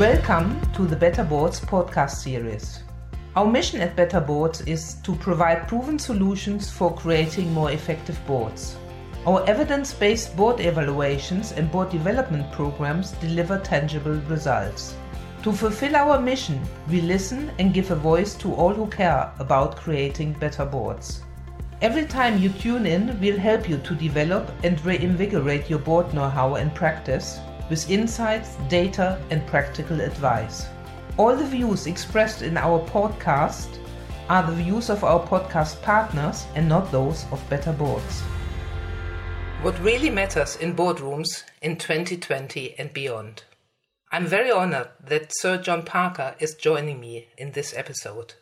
Welcome to the Better Boards podcast series. Our mission at Better Boards is to provide proven solutions for creating more effective boards. Our evidence based board evaluations and board development programs deliver tangible results. To fulfill our mission, we listen and give a voice to all who care about creating better boards. Every time you tune in, we'll help you to develop and reinvigorate your board know how and practice with insights, data, and practical advice. All the views expressed in our podcast are the views of our podcast partners and not those of Better Boards. What really matters in boardrooms in 2020 and beyond. I'm very honored that Sir John Parker is joining me in this episode.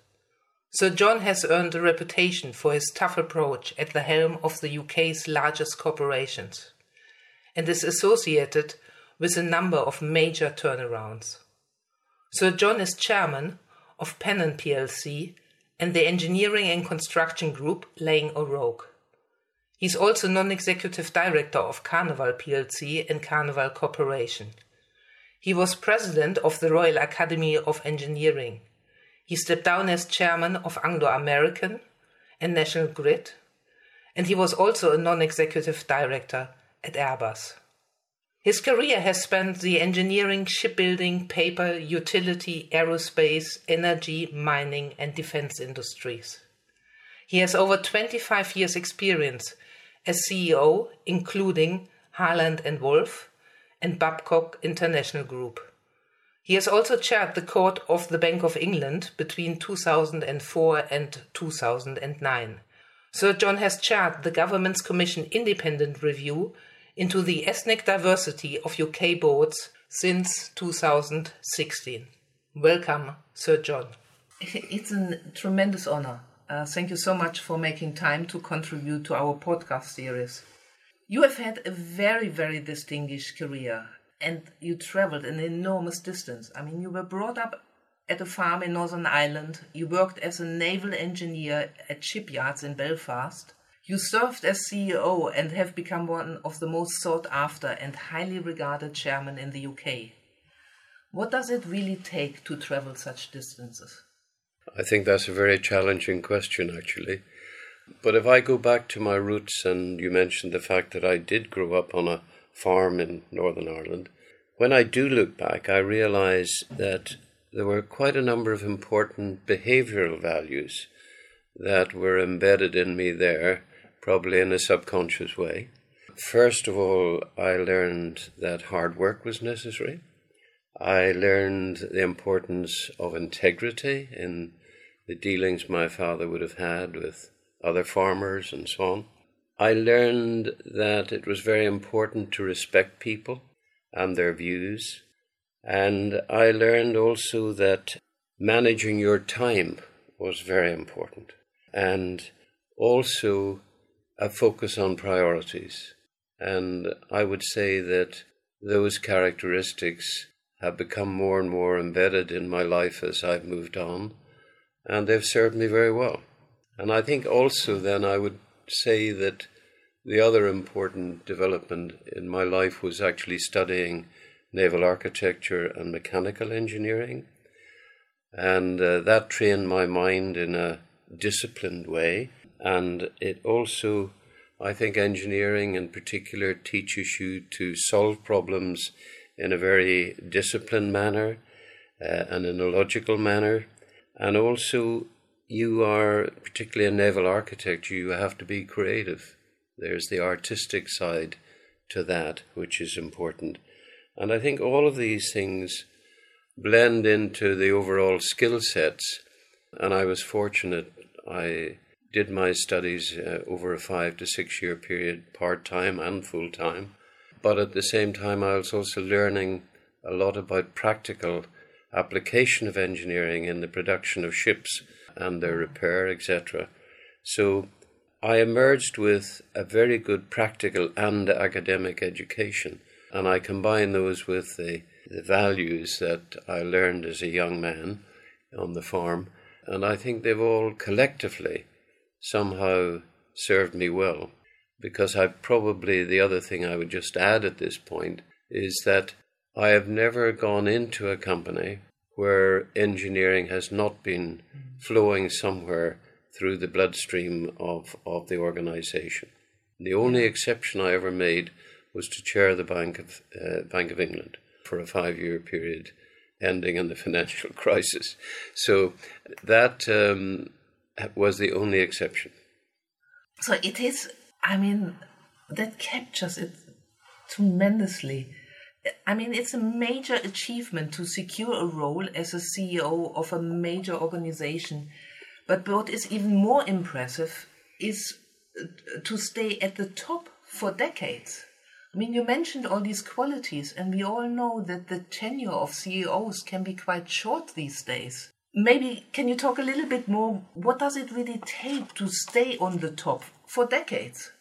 Sir John has earned a reputation for his tough approach at the helm of the UK's largest corporations and is associated with a number of major turnarounds. Sir John is chairman of Pennon plc and the engineering and construction group Laing O'Rourke. He's also non-executive director of Carnival plc and Carnival Corporation. He was president of the Royal Academy of Engineering. He stepped down as chairman of Anglo American and National Grid, and he was also a non executive director at Airbus. His career has spanned the engineering, shipbuilding, paper, utility, aerospace, energy, mining, and defense industries. He has over 25 years' experience as CEO, including Harland and Wolff, and Babcock International Group. He has also chaired the Court of the Bank of England between 2004 and 2009. Sir John has chaired the Government's Commission Independent Review into the ethnic diversity of UK boards since 2016. Welcome, Sir John. It's a tremendous honor. Uh, thank you so much for making time to contribute to our podcast series. You have had a very, very distinguished career and you traveled an enormous distance. I mean, you were brought up at a farm in Northern Ireland. You worked as a naval engineer at shipyards in Belfast. You served as CEO and have become one of the most sought after and highly regarded chairmen in the UK. What does it really take to travel such distances? I think that's a very challenging question, actually. But if I go back to my roots, and you mentioned the fact that I did grow up on a farm in Northern Ireland, when I do look back, I realize that there were quite a number of important behavioral values that were embedded in me there, probably in a subconscious way. First of all, I learned that hard work was necessary. I learned the importance of integrity in the dealings my father would have had with other farmers, and so on. I learned that it was very important to respect people and their views. And I learned also that managing your time was very important. And also a focus on priorities. And I would say that those characteristics have become more and more embedded in my life as I've moved on, and they've served me very well. And I think also then I would say that the other important development in my life was actually studying naval architecture and mechanical engineering. And uh, that trained my mind in a disciplined way. And it also, I think, engineering in particular teaches you to solve problems in a very disciplined manner uh, and in a logical manner. And also you are, particularly a naval architect. you have to be creative. There's the artistic side to that, which is important. And I think all of these things blend into the overall skill sets. And I was fortunate. I did my studies uh, over a five to six year period, part time and full time. But at the same time, I was also learning a lot about practical application of engineering in the production of ships and their repair, etc. So I emerged with a very good practical and academic education, and I combine those with the, the values that I learned as a young man on the farm, and I think they've all collectively somehow served me well. Because I probably, the other thing I would just add at this point is that I have never gone into a company where engineering has not been flowing somewhere through the bloodstream of, of the organization. The only exception I ever made was to chair the Bank of, uh, Bank of England for a five year period ending in the financial crisis. So that um, was the only exception. So it is, I mean, that captures it tremendously. I mean, it's a major achievement to secure a role as a CEO of a major organization. But what is even more impressive is uh, to stay at the top for decades. I mean, you mentioned all these qualities, and we all know that the tenure of CEOs can be quite short these days. Maybe can you talk a little bit more? What does it really take to stay on the top for decades?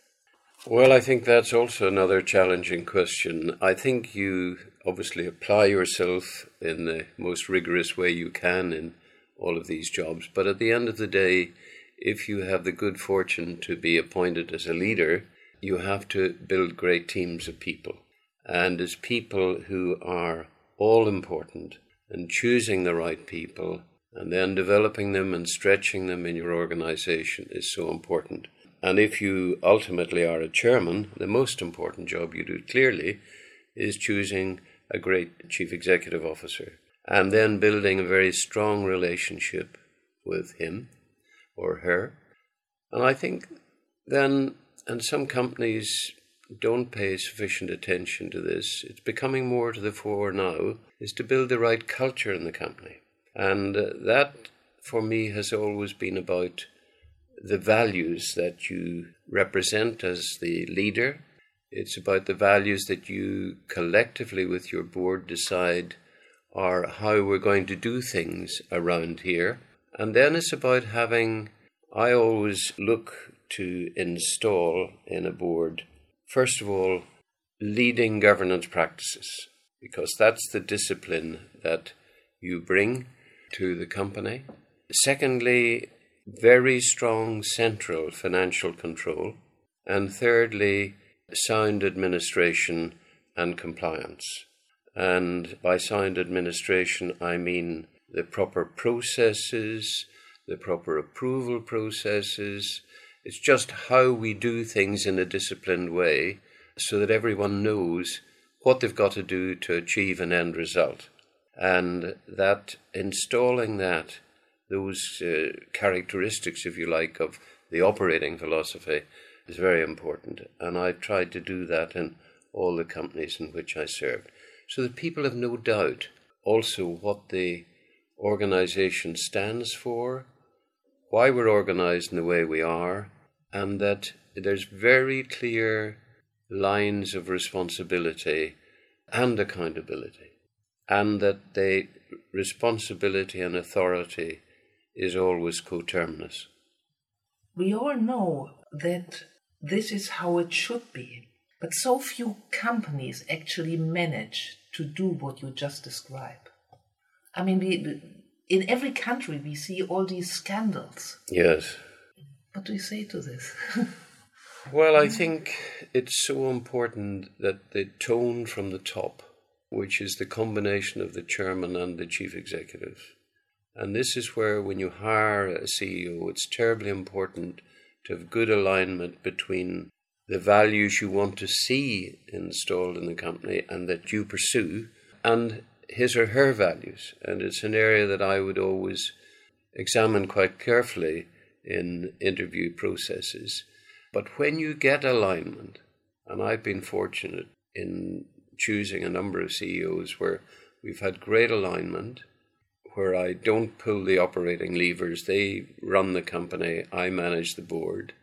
Well, I think that's also another challenging question. I think you obviously apply yourself in the most rigorous way you can in all of these jobs, but at the end of the day, if you have the good fortune to be appointed as a leader, you have to build great teams of people. And as people who are all important and choosing the right people and then developing them and stretching them in your organization is so important. And if you ultimately are a chairman, the most important job you do clearly is choosing a great chief executive officer and then building a very strong relationship with him or her. And I think then, and some companies don't pay sufficient attention to this, it's becoming more to the fore now, is to build the right culture in the company. And that, for me, has always been about the values that you represent as the leader. It's about the values that you collectively with your board decide are how we're going to do things around here. And then it's about having, I always look to install in a board, first of all, leading governance practices, because that's the discipline that you bring to the company. Secondly, very strong central financial control, and thirdly, sound administration and compliance. And by sound administration, I mean the proper processes, the proper approval processes. It's just how we do things in a disciplined way so that everyone knows what they've got to do to achieve an end result. And that installing that those uh, characteristics, if you like, of the operating philosophy is very important. And I've tried to do that in all the companies in which I served. So that people have no doubt also what the organization stands for, why we're organized in the way we are, and that there's very clear lines of responsibility and accountability, and that the responsibility and authority is always coterminous. We all know that this is how it should be, but so few companies actually manage to do what you just described. I mean, we, in every country we see all these scandals. Yes. What do you say to this? well, I think it's so important that the tone from the top, which is the combination of the chairman and the chief executive, and this is where, when you hire a CEO, it's terribly important to have good alignment between the values you want to see installed in the company and that you pursue, and his or her values. And it's an area that I would always examine quite carefully in interview processes. But when you get alignment, and I've been fortunate in choosing a number of CEOs where we've had great alignment where I don't pull the operating levers. They run the company, I manage the board.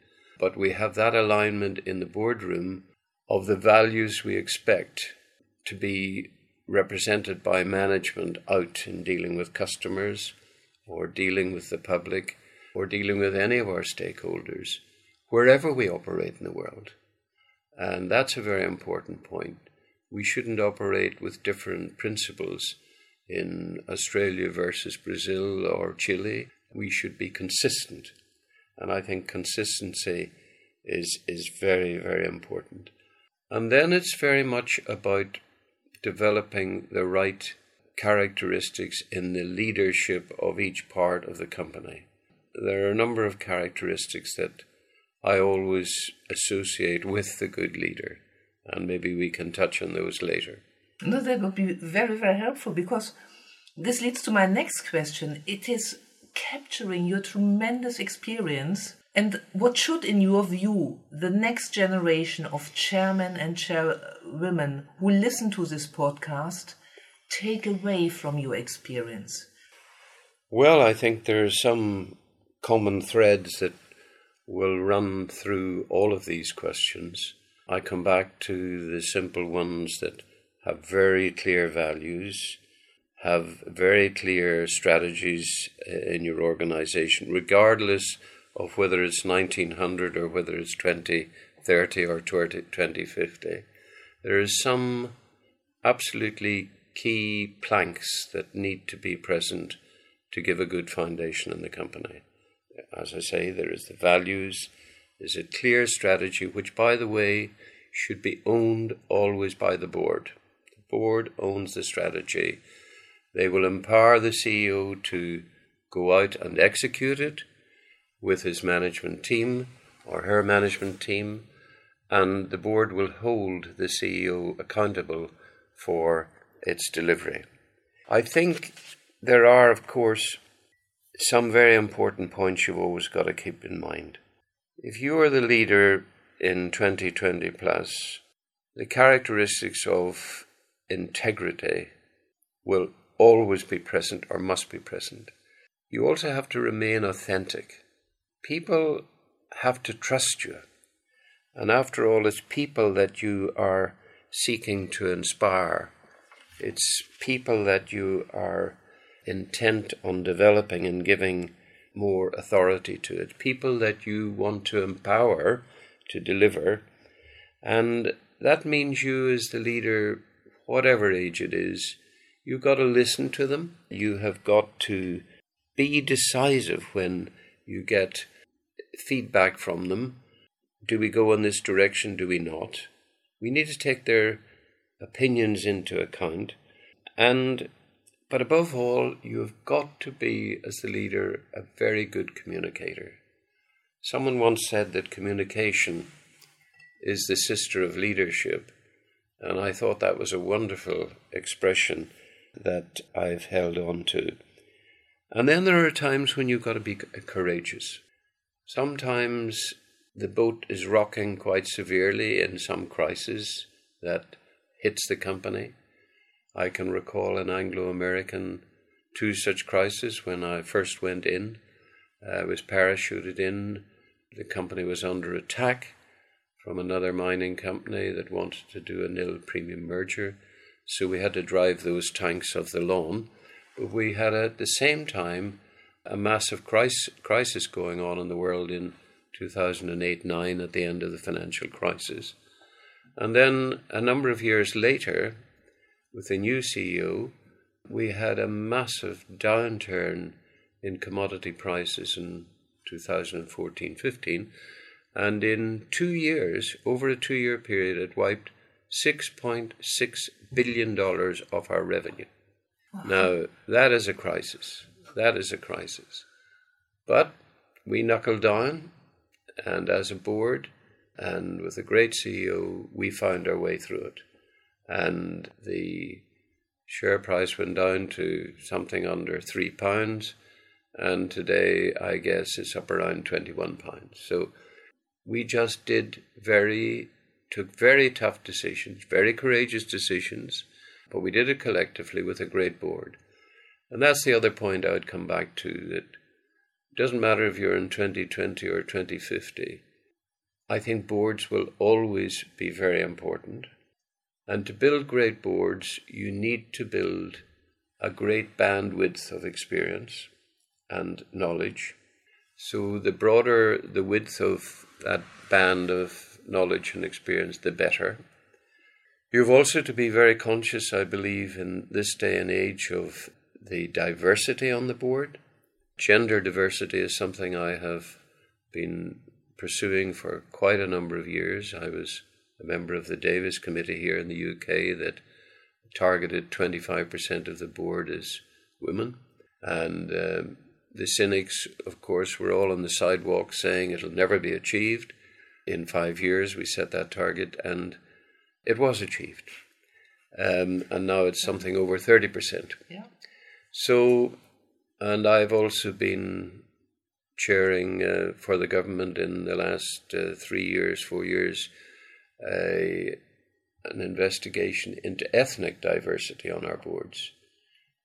But we have that alignment in the boardroom of the values we expect to be represented by management out in dealing with customers or dealing with the public or dealing with any of our stakeholders, wherever we operate in the world. And that's a very important point. We shouldn't operate with different principles in Australia versus Brazil or Chile. We should be consistent. And I think consistency is, is very, very important. And then it's very much about developing the right characteristics in the leadership of each part of the company. There are a number of characteristics that I always associate with the good leader, and maybe we can touch on those later. No, that would be very, very helpful because this leads to my next question. It is capturing your tremendous experience and what should, in your view, the next generation of chairmen and chairwomen who listen to this podcast take away from your experience? Well, I think there are some common threads that will run through all of these questions. I come back to the simple ones that have very clear values, have very clear strategies uh, in your organization, regardless of whether it's 1900 or whether it's 2030 or 20, 2050. There is some absolutely key planks that need to be present to give a good foundation in the company. As I say, there is the values, there's a clear strategy, which, by the way, should be owned always by the board. The board owns the strategy. They will empower the CEO to go out and execute it with his management team or her management team, and the board will hold the CEO accountable for its delivery. I think there are, of course, some very important points you've always got to keep in mind. If you are the leader in 2020 plus, the characteristics of integrity will always be present or must be present. You also have to remain authentic people have to trust you. And after all, it's people that you are seeking to inspire. It's people that you are intent on developing and giving more authority to it. People that you want to empower to deliver. And that means you, as the leader, whatever age it is, you've got to listen to them. You have got to be decisive when you get feedback from them. Do we go in this direction? Do we not? We need to take their opinions into account. And, but above all, you have got to be, as the leader, a very good communicator. Someone once said that communication is the sister of leadership. And I thought that was a wonderful expression that I've held on to. And then there are times when you've got to be uh, courageous. Sometimes the boat is rocking quite severely in some crisis that hits the company. I can recall an Anglo American two such crises when I first went in. I was parachuted in. The company was under attack from another mining company that wanted to do a nil premium merger. So we had to drive those tanks off the lawn. But we had at the same time a massive crisis, going on in the world in 2008 9 at the end of the financial crisis. And then a number of years later, with the new CEO, we had a massive downturn in commodity prices in 2014 15. And in two years, over a two year period, it wiped $6.6 billion off our revenue. Wow. Now, that is a crisis. That is a crisis. But we knuckled down, and as a board and with a great CEO, we found our way through it. And the share price went down to something under three pounds, and today I guess it's up around 21 pounds. So we just did very, took very tough decisions, very courageous decisions, but we did it collectively with a great board. And that's the other point I would come back to that it doesn't matter if you're in 2020 or 2050. I think boards will always be very important. And to build great boards, you need to build a great bandwidth of experience and knowledge. So the broader the width of that band of knowledge and experience, the better. You've also to be very conscious, I believe, in this day and age of the diversity on the board. Gender diversity is something I have been pursuing for quite a number of years. I was a member of the Davies Committee here in the UK that targeted 25% of the board as women. And um, the cynics, of course, were all on the sidewalk saying it'll never be achieved. In five years, we set that target, and it was achieved. Um, and now it's something over 30%. Yeah. So, and I've also been chairing uh, for the government in the last uh, three years, four years, a, an investigation into ethnic diversity on our boards.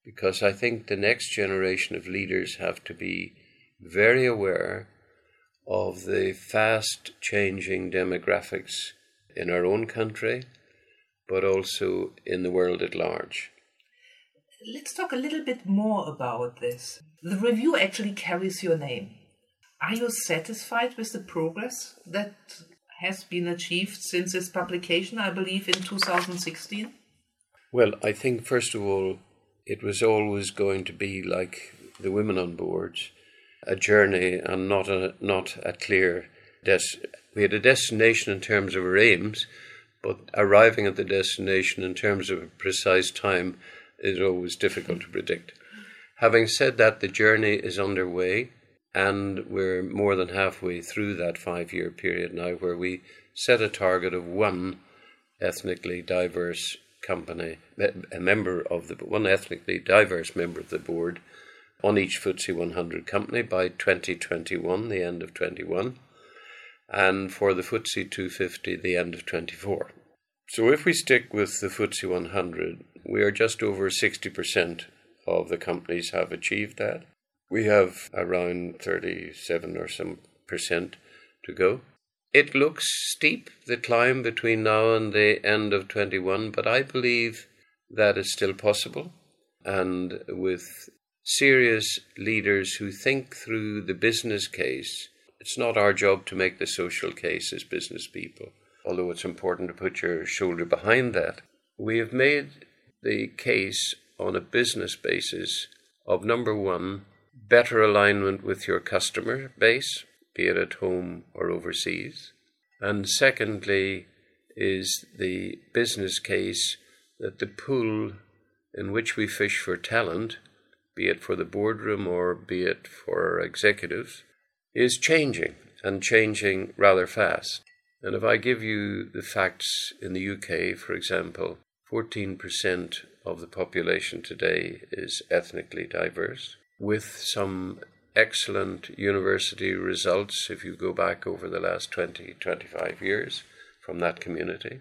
Because I think the next generation of leaders have to be very aware of the fast changing demographics in our own country, but also in the world at large. Let's talk a little bit more about this. The review actually carries your name. Are you satisfied with the progress that has been achieved since its publication, I believe, in 2016? Well, I think, first of all, it was always going to be like the women on boards a journey and not a, not a clear des- we had a destination in terms of our aims, but arriving at the destination in terms of a precise time is always difficult to predict. Having said that, the journey is underway and we're more than halfway through that five year period now where we set a target of one ethnically diverse company, a member of the one ethnically diverse member of the board on each FTSE 100 company by 2021, the end of 21, and for the FTSE 250, the end of 24. So if we stick with the FTSE 100, we are just over 60% of the companies have achieved that. We have around 37 or some percent to go. It looks steep, the climb between now and the end of 21, but I believe that is still possible. And with serious leaders who think through the business case, it's not our job to make the social case as business people, although it's important to put your shoulder behind that. We have made the case on a business basis of number one, better alignment with your customer base, be it at home or overseas. And secondly, is the business case that the pool in which we fish for talent, be it for the boardroom or be it for executives, is changing and changing rather fast. And if I give you the facts in the UK, for example, 14% of the population today is ethnically diverse with some excellent university results if you go back over the last 20, 25 years from that community.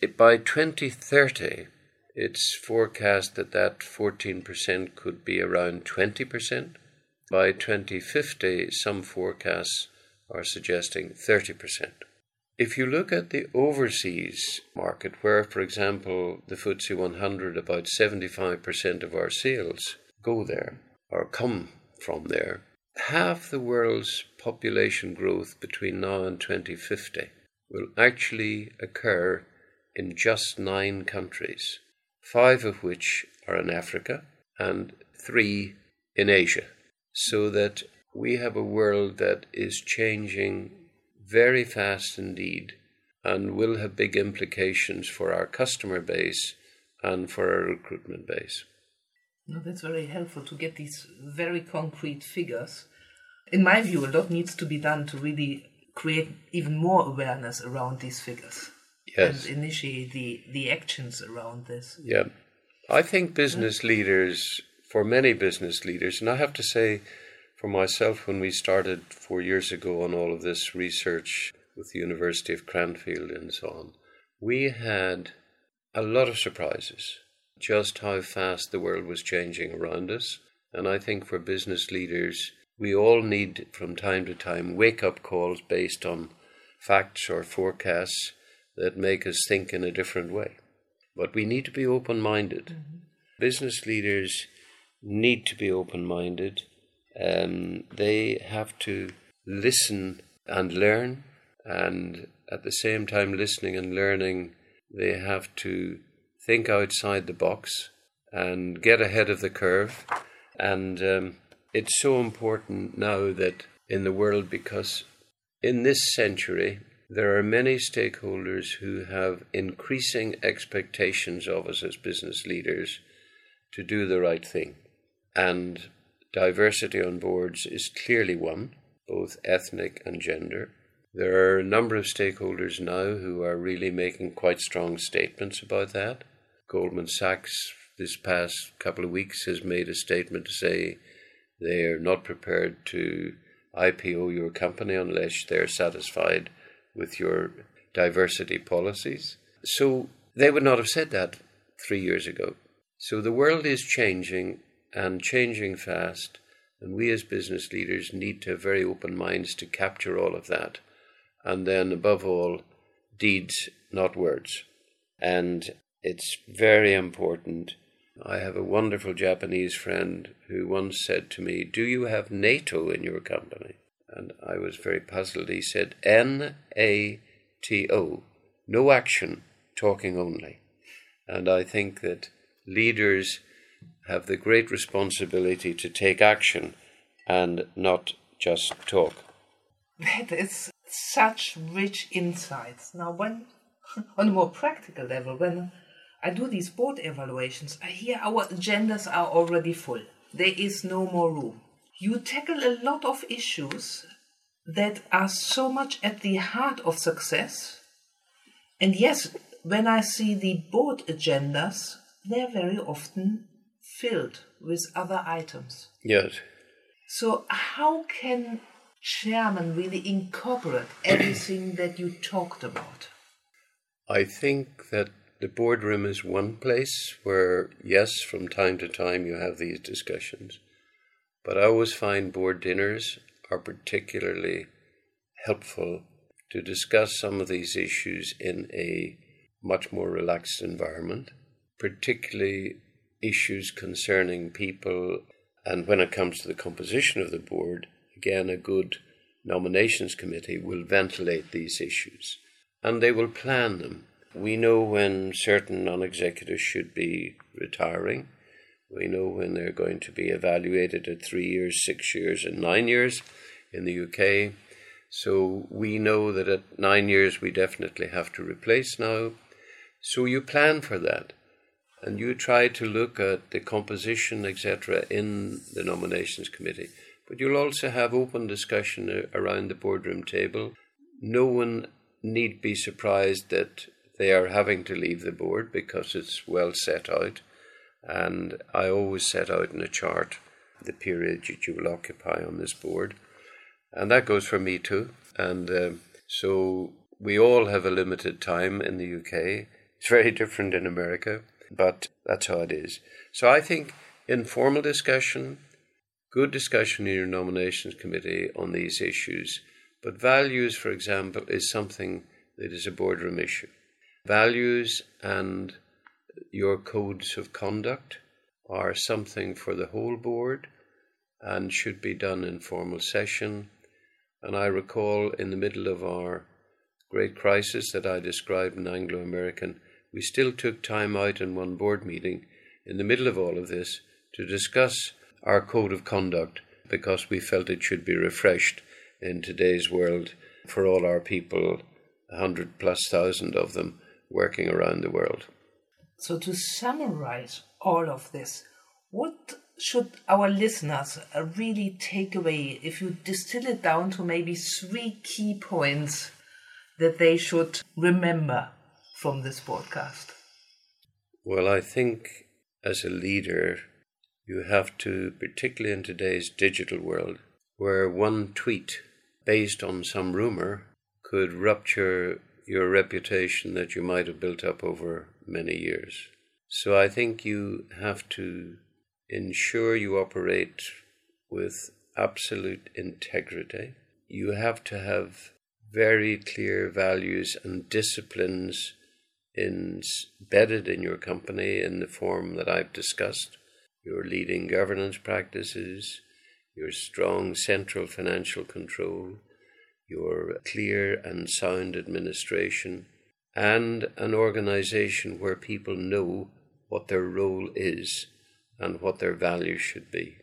It, by 2030, it's forecast that that 14% could be around 20%. By 2050, some forecasts are suggesting 30%. If you look at the overseas market, where, for example, the FTSE 100, about 75% of our sales go there, or come from there, half the world's population growth between now and 2050 will actually occur in just nine countries, five of which are in Africa and three in Asia. So that we have a world that is changing very fast indeed and will have big implications for our customer base and for our recruitment base. No, that's very helpful to get these very concrete figures. In my view, a lot needs to be done to really create even more awareness around these figures. Yes. And initiate the, the actions around this. Yeah. I think business leaders, for many business leaders, and I have to say for myself, when we started four years ago on all of this research with the University of Cranfield and so on, we had a lot of surprises just how fast the world was changing around us. And I think for business leaders, we all need from time to time wake up calls based on facts or forecasts that make us think in a different way. But we need to be open minded. Mm-hmm. Business leaders need to be open minded. Um, they have to listen and learn, and at the same time, listening and learning, they have to think outside the box and get ahead of the curve. And um, it's so important now that in the world, because in this century, there are many stakeholders who have increasing expectations of us as business leaders to do the right thing. And diversity on boards is clearly one, both ethnic and gender. There are a number of stakeholders now who are really making quite strong statements about that. Goldman Sachs, this past couple of weeks, has made a statement to say they are not prepared to IPO your company unless they're satisfied with your diversity policies. So they would not have said that three years ago. So the world is changing and changing fast, and we as business leaders need to have very open minds to capture all of that. And then, above all, deeds, not words. And it's very important. I have a wonderful Japanese friend who once said to me, Do you have NATO in your company? And I was very puzzled. He said, N A T O, no action, talking only. And I think that leaders have the great responsibility to take action and not just talk. That is such rich insights. Now, when on a more practical level, when I do these board evaluations, I hear our agendas are already full. There is no more room you tackle a lot of issues that are so much at the heart of success. And yes, when I see the board agendas, they're very often filled with other items. Yes. So, how can chairman really incorporate everything that you talked about? I think that the boardroom is one place where, yes, from time to time you have these discussions. But I always find board dinners are particularly helpful to discuss some of these issues in a much more relaxed environment, particularly issues concerning people. And when it comes to the composition of the board, again, a good nominations committee will ventilate these issues and they will plan them. We know when certain non executives should be retiring. We know when they're going to be evaluated at three years, six years, and nine years in the UK. So we know that at nine years we definitely have to replace now. So you plan for that. And you try to look at the composition, etc., in the nominations committee. But you'll also have open discussion around the boardroom table. No one need be surprised that they are having to leave the board because it's well set out. And I always set out in a chart the period that you will occupy on this board. And that goes for me too. And uh, so we all have a limited time in the UK. It's very different in America, but that's how it is. So I think informal discussion, good discussion in your nominations committee on these issues. But values, for example, is something that is a boardroom issue. Values and your codes of conduct are something for the whole board and should be done in formal session. And I recall in the middle of our great crisis that I described in Anglo American, we still took time out in one board meeting in the middle of all of this to discuss our code of conduct because we felt it should be refreshed in today's world for all our people, a hundred plus thousand of them working around the world. So, to summarize all of this, what should our listeners really take away if you distill it down to maybe three key points that they should remember from this podcast? Well, I think as a leader, you have to, particularly in today's digital world, where one tweet based on some rumor could rupture your reputation that you might have built up over many years. So I think you have to ensure you operate with absolute integrity. You have to have very clear values and disciplines embedded in your company in the form that I've discussed. Your leading governance practices, your strong central financial control, your clear and sound administration, and an organization where people know what their role is and what their values should be.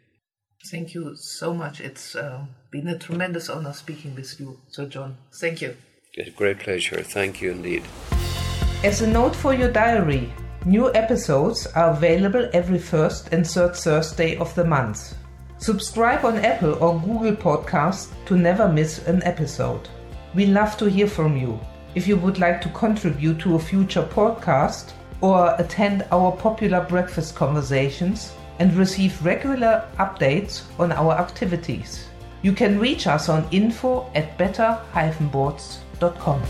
Thank you so much. It's uh, been a tremendous honor speaking with you, Sir John. Thank you. It's a great pleasure. Thank you indeed. As a note for your diary, new episodes are available every first and third Thursday of the month. Subscribe on Apple or Google Podcasts to never miss an episode. We love to hear from you. If you would like to contribute to a future podcast or attend our popular breakfast conversations and receive regular updates on our activities, you can reach us on info at better-boards.com.